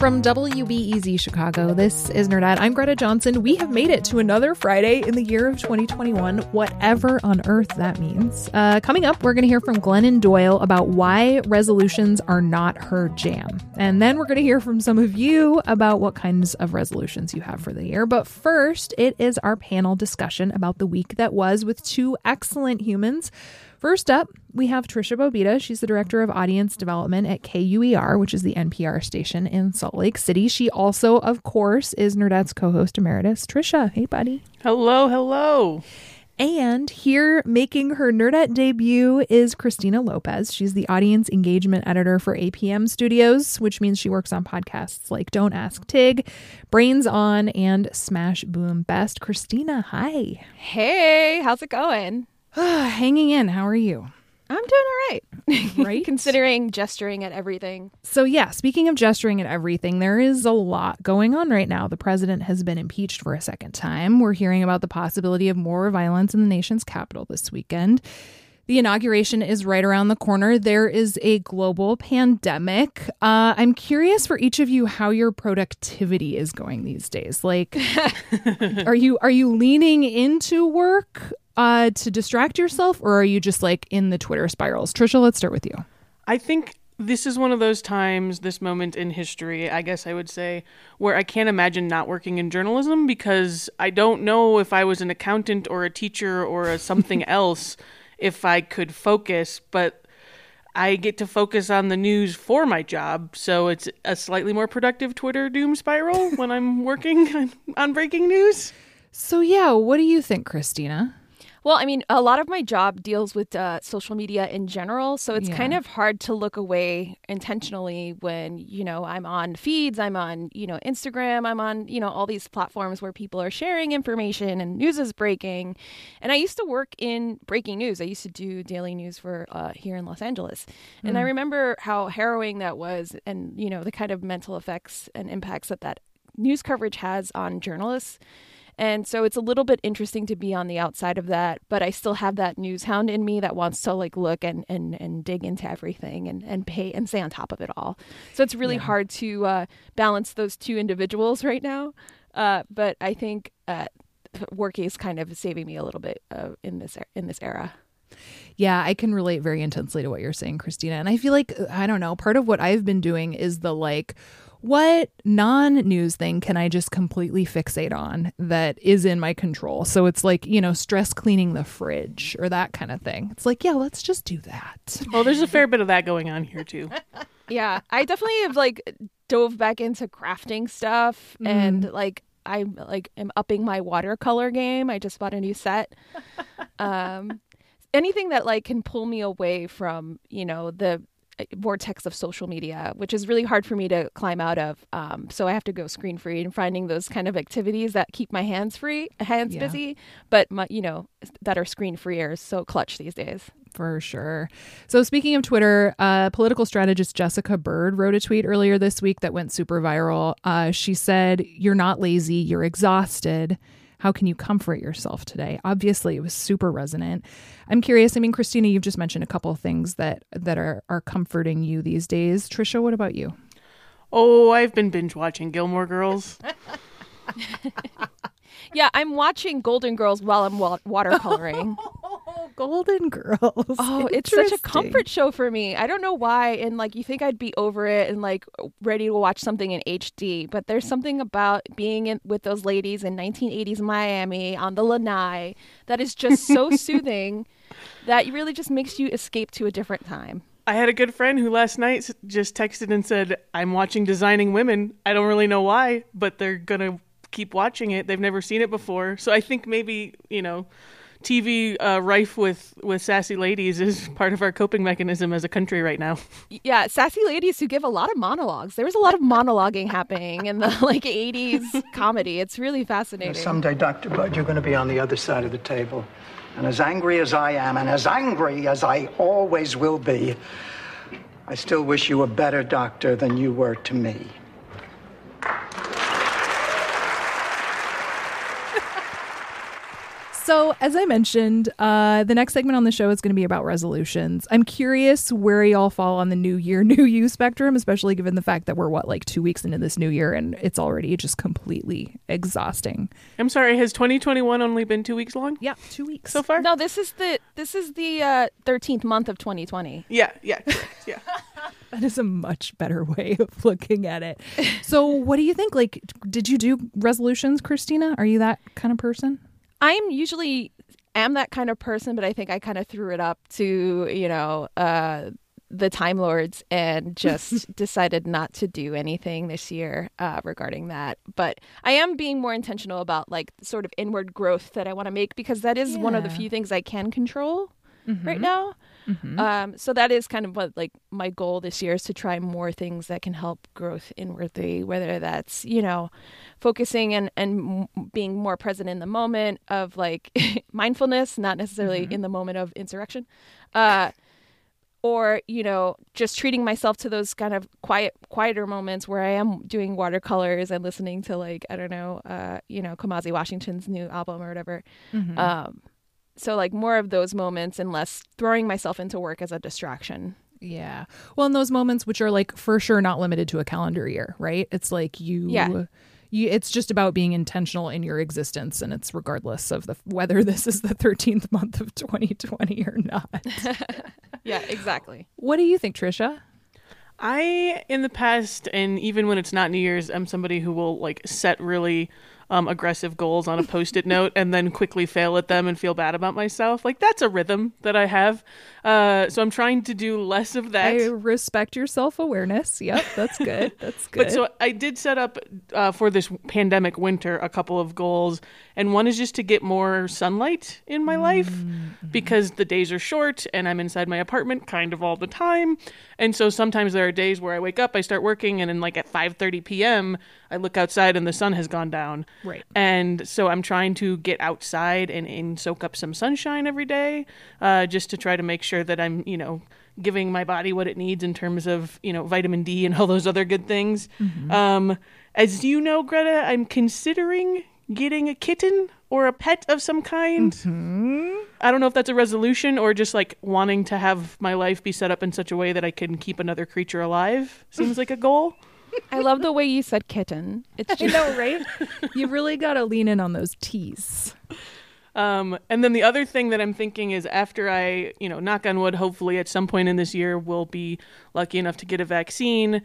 From WBEZ Chicago, this is Nerdette. I'm Greta Johnson. We have made it to another Friday in the year of 2021, whatever on earth that means. Uh, coming up, we're going to hear from Glennon Doyle about why resolutions are not her jam. And then we're going to hear from some of you about what kinds of resolutions you have for the year. But first, it is our panel discussion about the week that was with two excellent humans First up, we have Tricia Bobeda. She's the director of audience development at KUER, which is the NPR station in Salt Lake City. She also, of course, is Nerdette's co-host emeritus. Tricia, hey buddy. Hello, hello. And here making her Nerdette debut is Christina Lopez. She's the audience engagement editor for APM Studios, which means she works on podcasts like Don't Ask Tig, Brains On, and Smash Boom Best. Christina, hi. Hey, how's it going? Hanging in. How are you? I'm doing all right. Right? Considering gesturing at everything. So, yeah, speaking of gesturing at everything, there is a lot going on right now. The president has been impeached for a second time. We're hearing about the possibility of more violence in the nation's capital this weekend. The inauguration is right around the corner. There is a global pandemic. Uh, I'm curious for each of you how your productivity is going these days. Like, are you are you leaning into work uh, to distract yourself, or are you just like in the Twitter spirals? Tricia, let's start with you. I think this is one of those times, this moment in history, I guess I would say, where I can't imagine not working in journalism because I don't know if I was an accountant or a teacher or a something else if I could focus, but I get to focus on the news for my job, so it's a slightly more productive Twitter doom spiral when I'm working on breaking news. So, yeah, what do you think, Christina? Well, I mean, a lot of my job deals with uh, social media in general, so it's Yeah. kind of hard to look away intentionally when you know I'm on feeds, I'm on you know Instagram, I'm on you know all these platforms where people are sharing information and news is breaking. And I used to work in breaking news. I used to do daily news for uh, here in Los Angeles, and I remember how harrowing that was, and you know the kind of mental effects and impacts that that news coverage has on journalists. And so it's a little bit interesting to be on the outside of that, but I still have that news hound in me that wants to like look and, and, and dig into everything and, and pay and stay on top of it all. So it's really hard to uh, balance those two individuals right now. Uh, but I think uh, work is kind of saving me a little bit uh, in this in this era. Yeah, I can relate very intensely to what you're saying, Christina. And I feel like, I don't know, part of what I've been doing is the like, what non news thing can I just completely fixate on that is in my control? So it's like, you know, stress cleaning the fridge or that kind of thing. It's like, yeah, let's just do that. Well, there's a fair bit of that going on here too. Yeah, I definitely have like dove back into crafting stuff and like I'm like am upping my watercolor game. I just bought a new set. Um anything that like can pull me away from, you know, the vortex of social media, which is really hard for me to climb out of. Um, so I have to go screen free and finding those kind of activities that keep my hands free, hands Yeah. busy, but my, you know, that are screen free are so clutch these days. For sure. So, speaking of Twitter, uh, political strategist Jessica Byrd wrote a tweet earlier this week that went super viral. Uh, she said, You're not lazy, you're exhausted. How can you comfort yourself today? Obviously, it was super resonant. I'm curious. I mean, Christina, you've just mentioned a couple of things that that are are comforting you these days. Tricia, what about you? Oh, I've been binge watching Gilmore Girls. Yeah, I'm watching Golden Girls while I'm wa- watercoloring. Golden Girls. Oh, it's such a comfort show for me. I don't know why. And like, you think I'd be over it and like ready to watch something in HD, but there's something about being in, with those ladies in 1980s Miami on the lanai that is just so soothing that it really just makes you escape to a different time. I had a good friend who last night just texted and said, "I'm watching Designing Women. I don't really know why, but they're gonna keep watching it. They've never seen it before. So I think maybe, you know, TV uh, rife with, with sassy ladies is part of our coping mechanism as a country right now. Yeah, sassy ladies who give a lot of monologues. There was a lot of monologuing happening in the like 80s comedy. It's really fascinating. Someday, Dr. Bud, you're going to be on the other side of the table. And as angry as I am, and as angry as I always will be, I still wish you a better doctor than you were to me. So, as I mentioned, uh, the next segment on the show is going to be about resolutions. I'm curious where y'all fall on the new year, new you spectrum, especially given the fact that we're, what, like two weeks into this new year and it's already just completely exhausting. I'm sorry, has 2021 only been two weeks long? Yeah, two weeks. So far? No, this is the this is the uh, 13th month of 2020. Yeah, yeah, correct. Yeah. That is a much better way of looking at it. So, what do you think? Like, did you do resolutions, Christina? Are you that kind of person? I'm usually am that kind of person, but I think I kind of threw it up to you know uh, the Time Lords and just decided not to do anything this year uh, regarding that. But I am being more intentional about like sort of inward growth that I want to make because that is one of the few things I can control right now. Um, so that is kind of what like my goal this year is to try more things that can help growth inwardly, whether that's you know focusing and and being more present in the moment of like mindfulness, not necessarily in the moment of insurrection, uh, or you know just treating myself to those kind of quiet quieter moments where I am doing watercolors and listening to like I don't know uh, you know Kamasi Washington's new album or whatever. Um, so like more of those moments and less throwing myself into work as a distraction. Yeah. Well, in those moments, which are like for sure not limited to a calendar year, right? It's like you. Yeah. You, it's just about being intentional in your existence, and it's regardless of the whether this is the thirteenth month of 2020 or not. Yeah, exactly. what do you think, Tricia? I, in the past, and even when it's not New Year's, I'm somebody who will like set really um, aggressive goals on a post-it note and then quickly fail at them and feel bad about myself. Like that's a rhythm that I have. Uh, so I'm trying to do less of that. I respect your self awareness. Yep, that's good. That's good. But so I did set up uh, for this pandemic winter a couple of goals, and one is just to get more sunlight in my life because the days are short and I'm inside my apartment kind of all the time, and so sometimes there are days where I wake up, I start working, and then like at 5:30 p.m. I look outside and the sun has gone down. Right. And so I'm trying to get outside and, and soak up some sunshine every day, uh, just to try to make sure that I'm, you know, giving my body what it needs in terms of, you know, vitamin D and all those other good things. Um, as you know, Greta, I'm considering getting a kitten or a pet of some kind. I don't know if that's a resolution or just like wanting to have my life be set up in such a way that I can keep another creature alive. Seems like a goal. I love the way you said kitten. It's I know, right? you really got to lean in on those T's. Um, and then the other thing that I'm thinking is after I, you know, knock on wood, hopefully at some point in this year we'll be lucky enough to get a vaccine.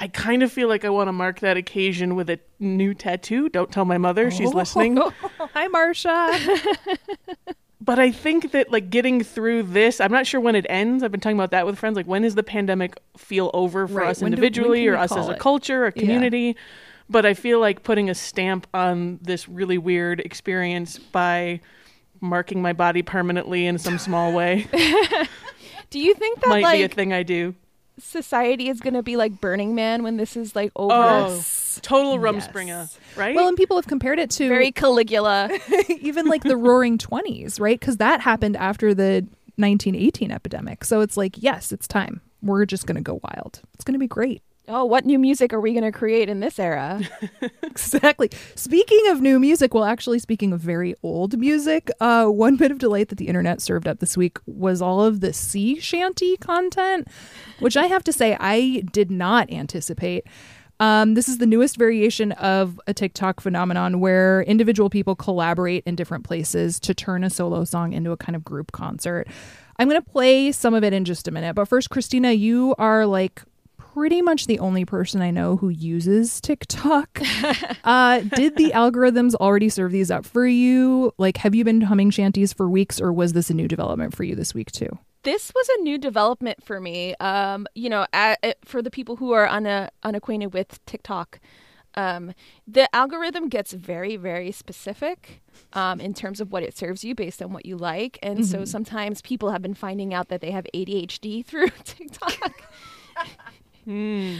I kind of feel like I want to mark that occasion with a new tattoo. Don't tell my mother; she's listening. Hi, Marsha. But I think that like getting through this, I'm not sure when it ends. I've been talking about that with friends. Like, when does the pandemic feel over for Right. us When do- individually can or us as a culture, a Yeah. community? But I feel like putting a stamp on this really weird experience by marking my body permanently in some small way Do you think that might be a thing I do. Society is going to be like Burning Man when this is like over? Oh, total Yes. Rumspringa, right? Well, and people have compared it to Very Caligula. even like the roaring 20s, right? Because that happened after the 1918 epidemic. So it's like, yes, it's time. We're just going to go wild. It's going to be great. Oh, what new music are we going to create in this era? Exactly. Speaking of new music, well, actually, speaking of very old music, uh, one bit of delight that the internet served up this week was all of the sea shanty content, which I have to say I did not anticipate. Um, this is the newest variation of a TikTok phenomenon where individual people collaborate in different places to turn a solo song into a kind of group concert. I'm going to play some of it in just a minute. But first, Christina, you are like pretty much the only person I know who uses TikTok. uh, did the algorithms already serve these up for you? Like, have you been humming shanties for weeks, or was this a new development for you this week too? this was a new development for me. Um, you know, a- a- for the people who are una- unacquainted with TikTok, Um, the algorithm gets very, very specific um, in terms of what it serves you based on what you like. And so sometimes people have been finding out that they have ADHD through TikTok.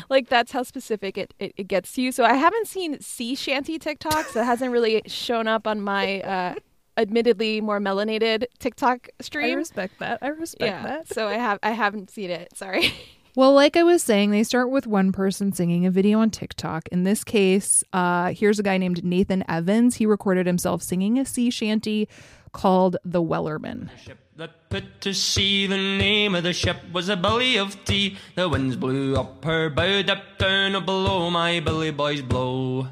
Like that's how specific it, it, it gets to you. So I haven't seen sea shanty TikToks. That hasn't really shown up on my uh, admittedly more melanated TikTok stream. I respect that. I respect yeah. that. So I have I haven't seen it. Sorry. Well, like I was saying, they start with one person singing a video on TikTok. In this case, uh, here's a guy named Nathan Evans. He recorded himself singing a sea shanty called The Wellerman. That put to sea. The name of the ship was a Billy of Tea. The winds blew up her bow, dipped down below my Billy boys blow.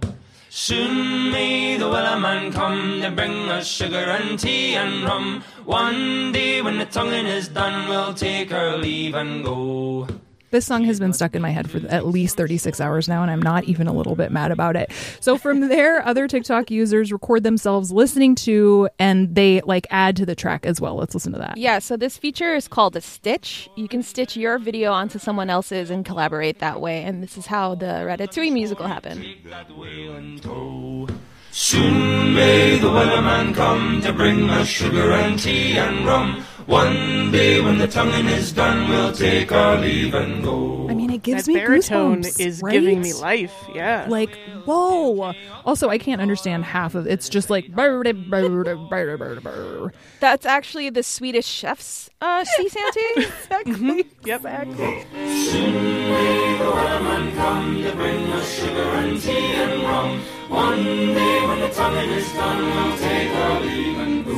Soon may the Wellerman come to bring us sugar and tea and rum. One day when the tonguing is done, we'll take our leave and go. This song has been stuck in my head for at least 36 hours now, and I'm not even a little bit mad about it. So from there, other TikTok users record themselves listening to, and they like add to the track as well. Let's listen to that. Yeah, so this feature is called a stitch. You can stitch your video onto someone else's and collaborate that way. And this is how the Ratatouille musical happened. Take that whale. Soon may the Wellerman come to bring us sugar and tea and rum. One day when the tonguing is done, we'll take our leave and go. I mean, it gives that me baritone goosebumps, is right? giving me life. Yeah. Like, whoa. Also, I can't understand half of it. it's just like. That's actually the Swedish chef's uh, sea shanty. exactly. Yep.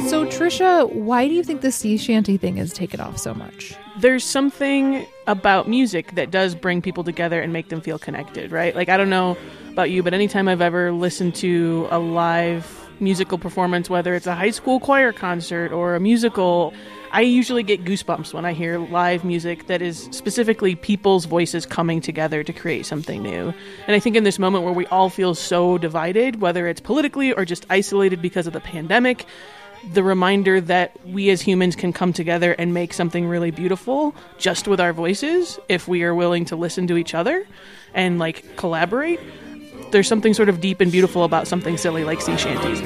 So, Tricia, why do you think the sea shanty thing has taken off so much? there's something about music that does bring people together and make them feel connected, right? Like I don't know about you, but anytime I've ever listened to a live musical performance, whether it's a high school choir concert or a musical, I usually get goosebumps when I hear live music that is specifically people's voices coming together to create something new. And I think in this moment where we all feel so divided, whether it's politically or just isolated because of the pandemic, the reminder that we as humans can come together and make something really beautiful just with our voices if we are willing to listen to each other and like collaborate. There's something sort of deep and beautiful about something silly like sea shanties.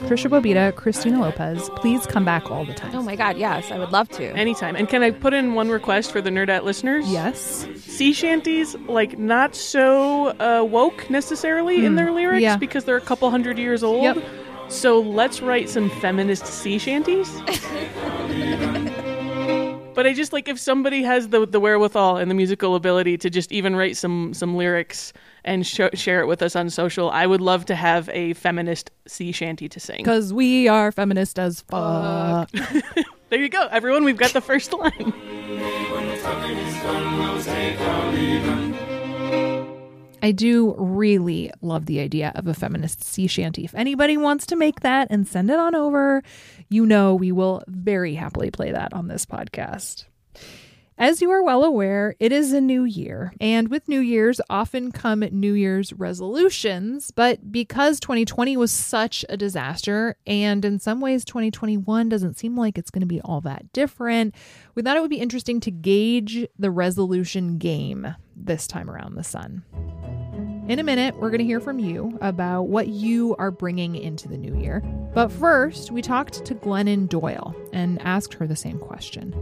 Tricia Bobeda, Christina Lopez, please come back all the time. oh my god, yes, I would love to. Anytime. And can I put in one request for the Nerdette listeners? yes. Sea shanties, like, not so uh, woke necessarily in their lyrics yeah. because they're a couple hundred years old. Yep. So let's write some feminist sea shanties. but I just like if somebody has the the wherewithal and the musical ability to just even write some some lyrics and sh- share it with us on social, I would love to have a feminist sea shanty to sing. Because we are feminist as fuck. There you go, everyone. We've got the first line. I do really love the idea of a feminist sea shanty. If anybody wants to make that and send it on over, you know we will very happily play that on this podcast. As you are well aware, it is a new year, and with New Year's often come New Year's resolutions. But because 2020 was such a disaster, and in some ways 2021 doesn't seem like it's going to be all that different, we thought it would be interesting to gauge the resolution game this time around the sun. In a minute, we're going to hear from you about what you are bringing into the new year. But first, we talked to Glennon Doyle and asked her the same question.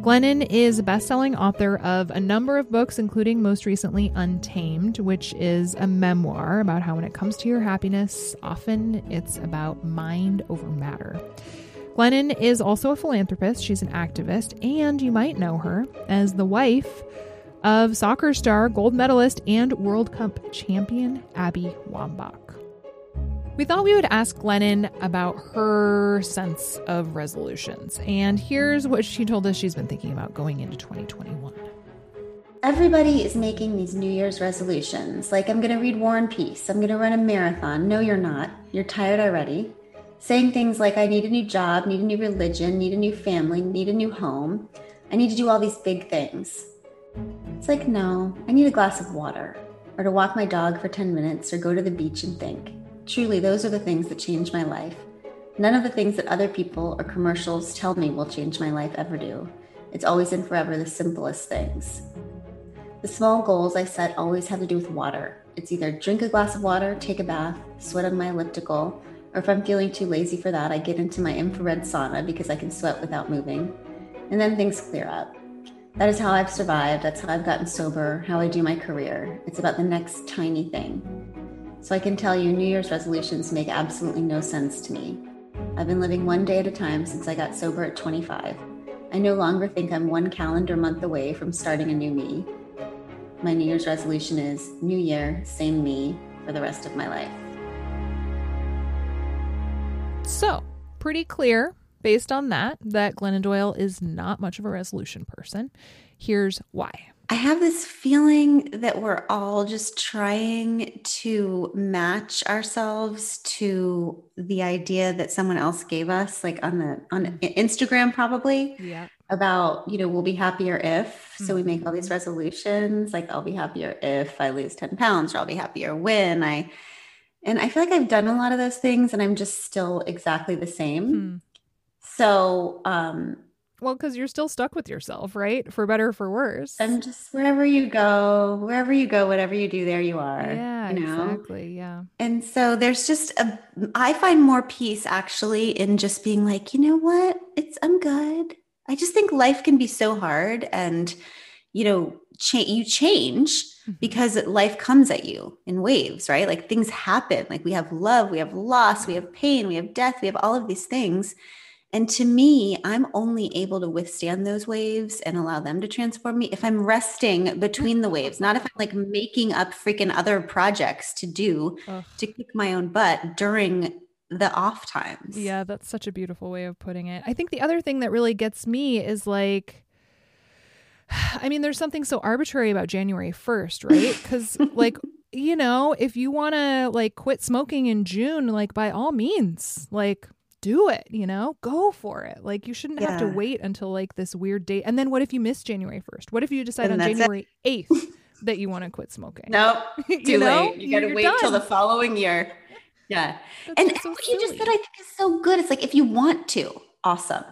Glennon is a best-selling author of a number of books, including most recently Untamed, which is a memoir about how when it comes to your happiness, often it's about mind over matter. Glennon is also a philanthropist. She's an activist, and you might know her as the wife of soccer star, gold medalist, and World Cup champion Abby Wambach. We thought we would ask Glennon about her sense of resolutions, and here's what she told us she's been thinking about going into 2021. Everybody is making these New Year's resolutions. Like, I'm going to read War and Peace. I'm going to run a marathon. No, you're not. You're tired already. Saying things like, I need a new job, need a new religion, need a new family, need a new home. I need to do all these big things. It's like, no, I need a glass of water, or to walk my dog for 10 minutes, or go to the beach and think. Truly, those are the things that change my life. None of the things that other people or commercials tell me will change my life ever do. It's always and forever the simplest things. The small goals I set always have to do with water. It's either drink a glass of water, take a bath, sweat on my elliptical, or if I'm feeling too lazy for that, I get into my infrared sauna because I can sweat without moving. And then things clear up. That is how I've survived. That's how I've gotten sober, how I do my career. It's about the next tiny thing. So I can tell you, New Year's resolutions make absolutely no sense to me. I've been living one day at a time since I got sober at 25. I no longer think I'm one calendar month away from starting a new me. My New Year's resolution is New Year, same me for the rest of my life. So, pretty clear based on that that Glennon Doyle is not much of a resolution person. Here's why. I have this feeling that we're all just trying to match ourselves to the idea that someone else gave us, like on the on Instagram, probably. Yeah. About, you know, we'll be happier if. So we make all these resolutions, like I'll be happier if I lose 10 pounds, or I'll be happier when I and I feel like I've done a lot of those things and I'm just still exactly the same. Hmm. So um Well, because you're still stuck with yourself, right? For better or for worse. I'm just wherever you go, wherever you go, whatever you do, there you are. yeah, you know? exactly. Yeah. And so there's just a, I find more peace actually in just being like, you know what? It's, I'm good. I just think life can be so hard and, you know, cha- you change mm-hmm. because life comes at you in waves, right? Like things happen. Like we have love, we have loss, we have pain, we have death, we have all of these things. And to me, I'm only able to withstand those waves and allow them to transform me if I'm resting between the waves, not if I'm like making up freaking other projects to do Ugh. to kick my own butt during the off times. Yeah, that's such a beautiful way of putting it. I think the other thing that really gets me is like, I mean, there's something so arbitrary about January 1st, right? Because, like, you know, if you want to like quit smoking in June, like, by all means, like, do it, you know, go for it. Like, you shouldn't have to wait until like this weird date. And then what if you miss January 1st? What if you decide And on that's it. January 8th that you want to quit smoking? Nope. You Too know? late. You got to wait till the following year. Yeah. That's and so what you just said, I think is so good. It's like if you want to, awesome.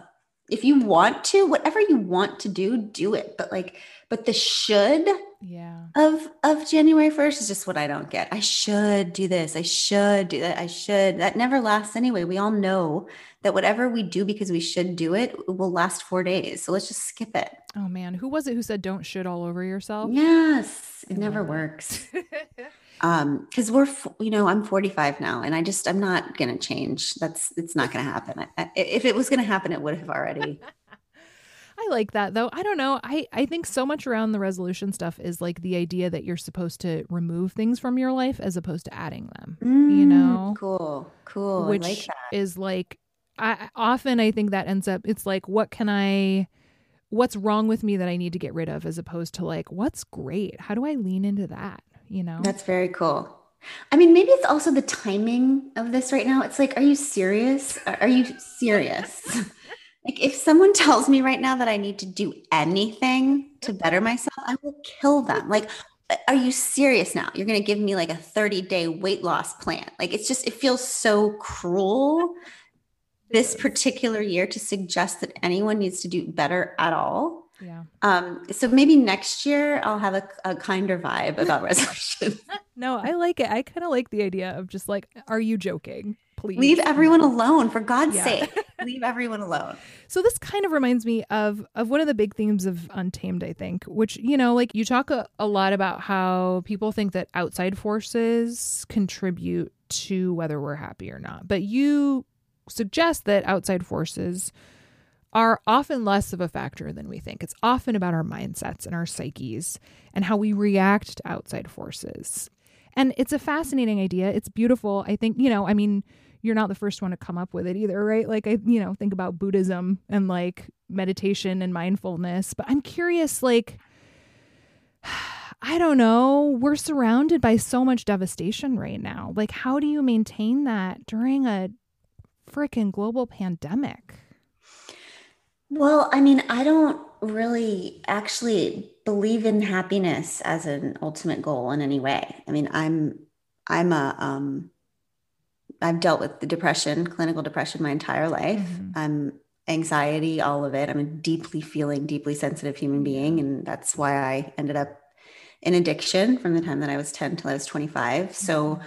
If you want to, whatever you want to do, do it. But like, but the should Yeah. of of January 1st is just what I don't get. I should do this. I should do that. I should. That never lasts anyway. We all know that whatever we do because we should do it will last four days. So let's just skip it. Oh man, who was it who said don't shit all over yourself? Yes, it never works. um because we're you know i'm 45 now and i just i'm not gonna change that's it's not gonna happen I, if it was gonna happen it would have already I like that though. I don't know. I I think so much around the resolution stuff is like the idea that you're supposed to remove things from your life as opposed to adding them. you know, Mm, cool cool which i like that is like I often I think that ends up it's like what can I what's wrong with me that I need to get rid of as opposed to like what's great? How do I lean into that, you know? that's very cool. I mean maybe it's also the timing of this right now. It's like are you serious? Are you serious? Like if someone tells me right now that i need to do anything to better myself i will kill them. Like are you serious now? You're going to give me like a 30 day weight loss plan. Like it's just it feels so cruel this particular year to suggest that anyone needs to do better at all yeah. um so maybe next year i'll have a, a kinder vibe about resolutions No, I like it. I kind of like the idea of just like are you joking? Please. leave everyone alone for god's Yeah. sake leave everyone alone So this kind of reminds me of of one of the big themes of Untamed, I think, which you know, like you talk a, a lot about how people think that outside forces contribute to whether we're happy or not, but you suggest that outside forces are often less of a factor than we think. It's often about our mindsets and our psyches and how we react to outside forces. And it's a fascinating idea. It's beautiful. I think, you know, I mean, you're not the first one to come up with it either, right? Like I, you know, think about Buddhism and like meditation and mindfulness, but I'm curious like I don't know, we're surrounded by so much devastation right now. Like how do you maintain that during a freaking global pandemic? Well, I mean, I don't really actually believe in happiness as an ultimate goal in any way. I mean, I'm I'm a um I've dealt with the depression, clinical depression, my entire life. Mm-hmm. I'm anxiety, all of it. I'm a deeply feeling, deeply sensitive human being, and that's why I ended up in addiction from the time that I was 10 till I was 25. So Mm-hmm.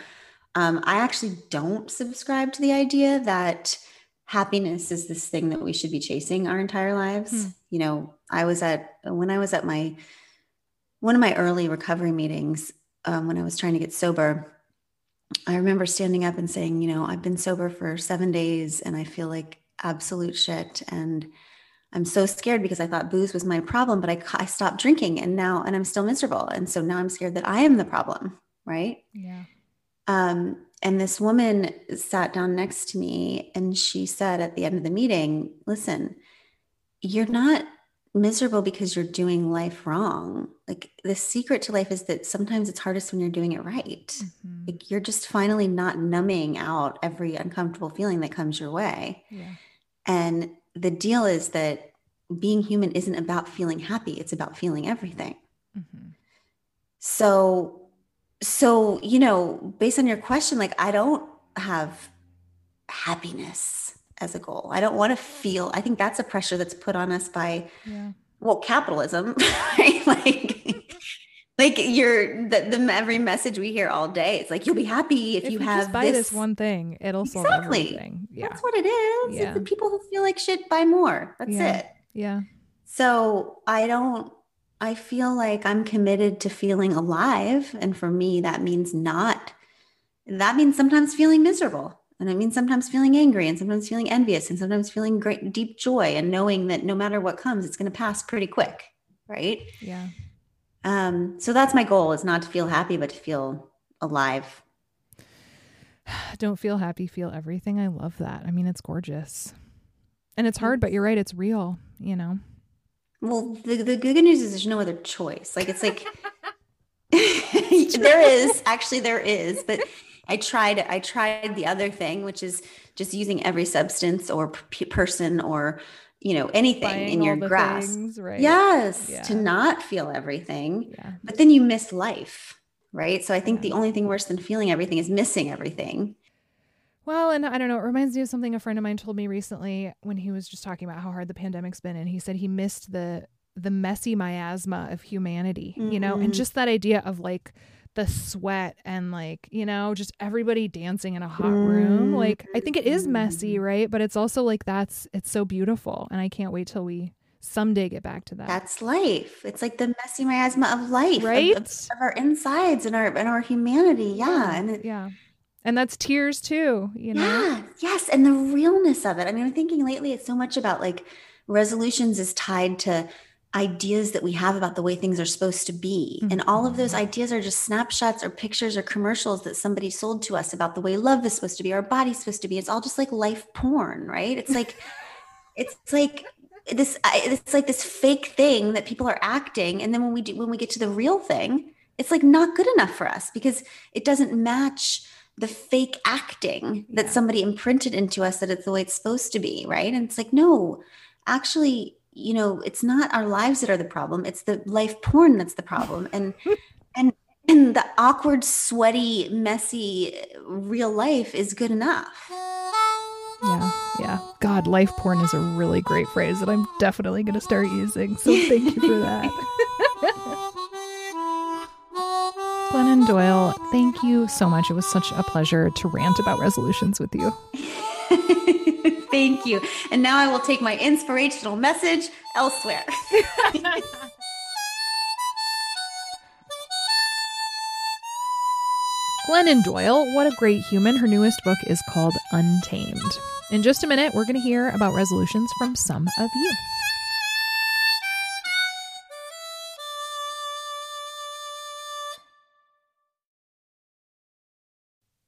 um, I actually don't subscribe to the idea that happiness is this thing that we should be chasing our entire lives. Hmm. You know, I was at when I was at my one of my early recovery meetings um, when I was trying to get sober. I remember standing up and saying, you know, I've been sober for seven days and I feel like absolute shit. And I'm so scared because I thought booze was my problem, but I, I stopped drinking and now, and I'm still miserable. And so now I'm scared that I am the problem. Right. Yeah. Um, and this woman sat down next to me and she said at the end of the meeting, listen, you're not miserable because you're doing life wrong. Like the secret to life is that sometimes it's hardest when you're doing it right. Mhm. Like you're just finally not numbing out every uncomfortable feeling that comes your way. Yeah. And the deal is that being human isn't about feeling happy, it's about feeling everything. Mhm. So, so, you know, based on your question, like I don't have happiness as a goal. I don't want to feel, I think that's a pressure that's put on us by, Yeah. well, capitalism, right? Like, like you're the, the every message we hear all day. It's like you'll be happy if, If you you have buy this, this one thing, it'll solve Exactly. everything. Yeah. That's what it is. Yeah. It's the people who feel like shit buy more. That's Yeah. it. Yeah. So I don't, I feel like I'm committed to feeling alive. And for me, that means not, that means sometimes feeling miserable. And it means sometimes feeling angry and sometimes feeling envious and sometimes feeling great, deep joy and knowing that no matter what comes, it's going to pass pretty quick. Right. Yeah. Um, so that's my goal is not to feel happy, but to feel alive. Don't feel happy, feel everything. I love that. I mean, it's gorgeous. And it's hard, but you're right. It's real, you know? Well, the, the good news is there's no other choice. Like it's like there is actually there is, but I tried I tried the other thing, which is just using every substance or p- person or you know anything Buying in your grasp. things, right? Yes, Yeah. to not feel everything, Yeah. but then you miss life, right? So I think the only thing worse than feeling everything is missing everything. Well, and I don't know, it reminds me of something a friend of mine told me recently when he was just talking about how hard the pandemic's been and he said he missed the the messy miasma of humanity, you know, and Mhm. just that idea of like the sweat and like, you know, just everybody dancing in a hot room. Like I think it is messy, right? But it's also like that's it's so beautiful and I can't wait till we someday get back to that. That's life. It's like the messy miasma of life, of- Right? Of, of our insides and our and our humanity. Yeah, and it, yeah. And that's tears too, you know. Yeah, yes, and the realness of it. I mean, I'm thinking lately it's so much about like resolutions is tied to ideas that we have about the way things are supposed to be. Mm-hmm. And all of those ideas are just snapshots or pictures or commercials that somebody sold to us about the way love is supposed to be, our body's supposed to be. It's all just like life porn, right? It's like it's like this it's like this fake thing that people are acting and then when we do when we get to the real thing, it's like not good enough for us because it doesn't match the fake acting that somebody imprinted into us that it's the way it's supposed to be, right? And it's like, no, actually, you know, it's not our lives that are the problem. It's the life porn that's the problem. And and and the awkward, sweaty, messy real life is good enough. Yeah, yeah. God, life porn is a really great phrase that I'm definitely going to start using. So thank you for that. Glennon Doyle, thank you so much. It was such a pleasure to rant about resolutions with you. Thank you. And now I will take my inspirational message elsewhere. Glennon Doyle, what a great human. Her newest book is called Untamed. In just a minute, we're going to hear about resolutions from some of you.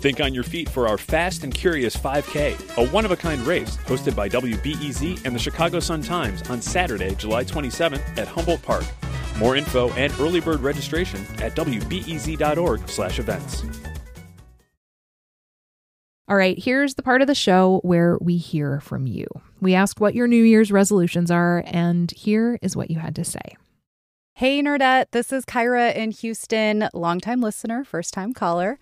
Think on your feet for our Fast and Curious 5K, a one of a kind race hosted by WBEZ and the Chicago Sun-Times on Saturday, July 27th at Humboldt Park. More info and early bird registration at wbez.org/events. All right, here's the part of the show where we hear from you. We asked what your New Year's resolutions are, and here is what you had to say. Hey, Nerdette, this is Kyra in Houston, longtime listener, first time caller.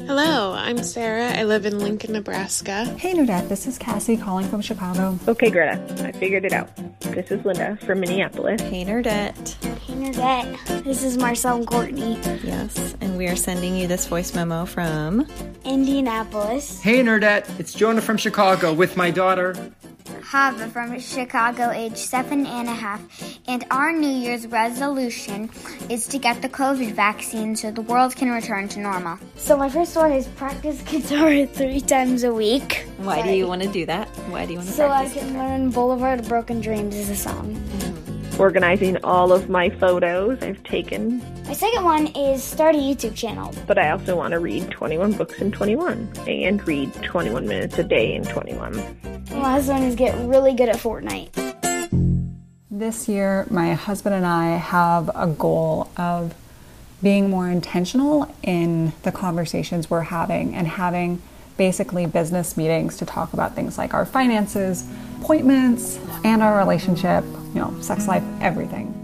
Hello, I'm Sarah. I live in Lincoln, Nebraska. Hey, Nerdette, this is Cassie calling from Chicago. Okay, Greta, I figured it out. This is Linda from Minneapolis. Hey, Nerdette. Hey, Nerdette. This is Marcel and Courtney. Yes, and we are sending you this voice memo from Indianapolis. Hey, Nerdette. It's Jonah from Chicago with my daughter. Hava from Chicago, age seven and a half, and our New Year's resolution is to get the COVID vaccine so the world can return to normal. So my first one is practice guitar three times a week. Why Sorry. do you want to do that? Why do you want to so practice? So I can guitar? learn Boulevard of Broken Dreams as a song. Organizing all of my photos I've taken. My second one is start a YouTube channel. But I also want to read 21 books in 21 and read 21 minutes a day in 21. The last one is get really good at Fortnite. This year, my husband and I have a goal of being more intentional in the conversations we're having and having basically business meetings to talk about things like our finances, appointments, and our relationship, you know, sex life, everything.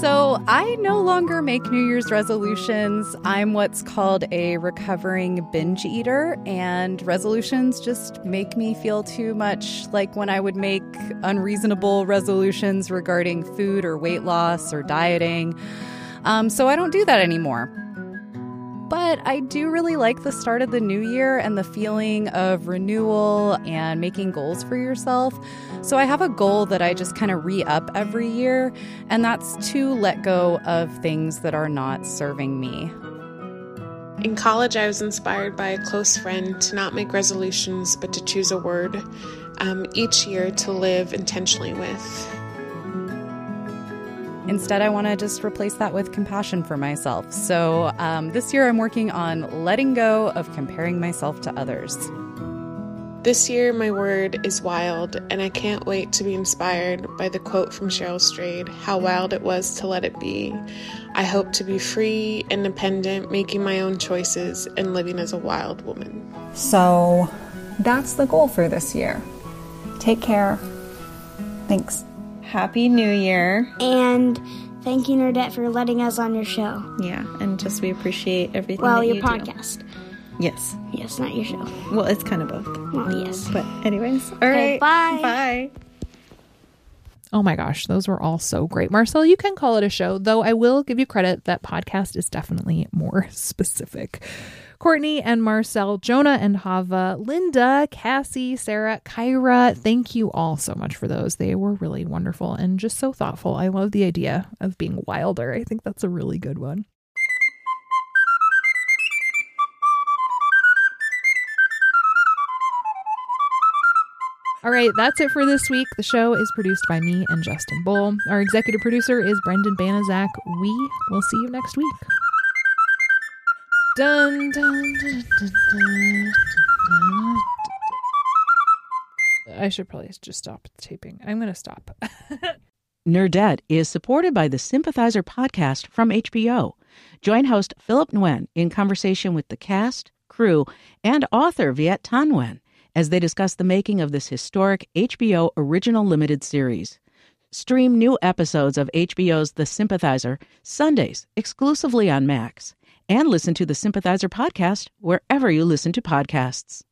So, I no longer make New Year's resolutions. I'm what's called a recovering binge eater, and resolutions just make me feel too much like when I would make unreasonable resolutions regarding food or weight loss or dieting. Um, so, I don't do that anymore. But I do really like the start of the new year and the feeling of renewal and making goals for yourself. So I have a goal that I just kind of re up every year, and that's to let go of things that are not serving me. In college, I was inspired by a close friend to not make resolutions, but to choose a word um, each year to live intentionally with. Instead, I want to just replace that with compassion for myself. So um, this year, I'm working on letting go of comparing myself to others. This year, my word is wild, and I can't wait to be inspired by the quote from Cheryl Strayed How wild it was to let it be. I hope to be free, independent, making my own choices, and living as a wild woman. So that's the goal for this year. Take care. Thanks. Happy New Year. And thank you, Nerdette, for letting us on your show. Yeah, and just we appreciate everything. Well, your you podcast. Do. Yes. Yes, not your show. Well, it's kind of both. Well, yes. But, anyways, all okay, right. Bye. Bye. Oh my gosh, those were all so great. Marcel, you can call it a show, though I will give you credit that podcast is definitely more specific. Courtney and Marcel, Jonah and Hava, Linda, Cassie, Sarah, Kyra, thank you all so much for those. They were really wonderful and just so thoughtful. I love the idea of being wilder. I think that's a really good one. All right, that's it for this week. The show is produced by me and Justin Bull. Our executive producer is Brendan Banaszak. We will see you next week. Dun, dun, dun, I should probably just stop taping. I'm going to stop. Nerdette is supported by the Sympathizer podcast from HBO. Join host Philip Nguyen in conversation with the cast, crew, and author Viet Thanh Nguyen as they discuss the making of this historic HBO original limited series. Stream new episodes of HBO's The Sympathizer Sundays exclusively on Max and listen to the Sympathizer podcast wherever you listen to podcasts.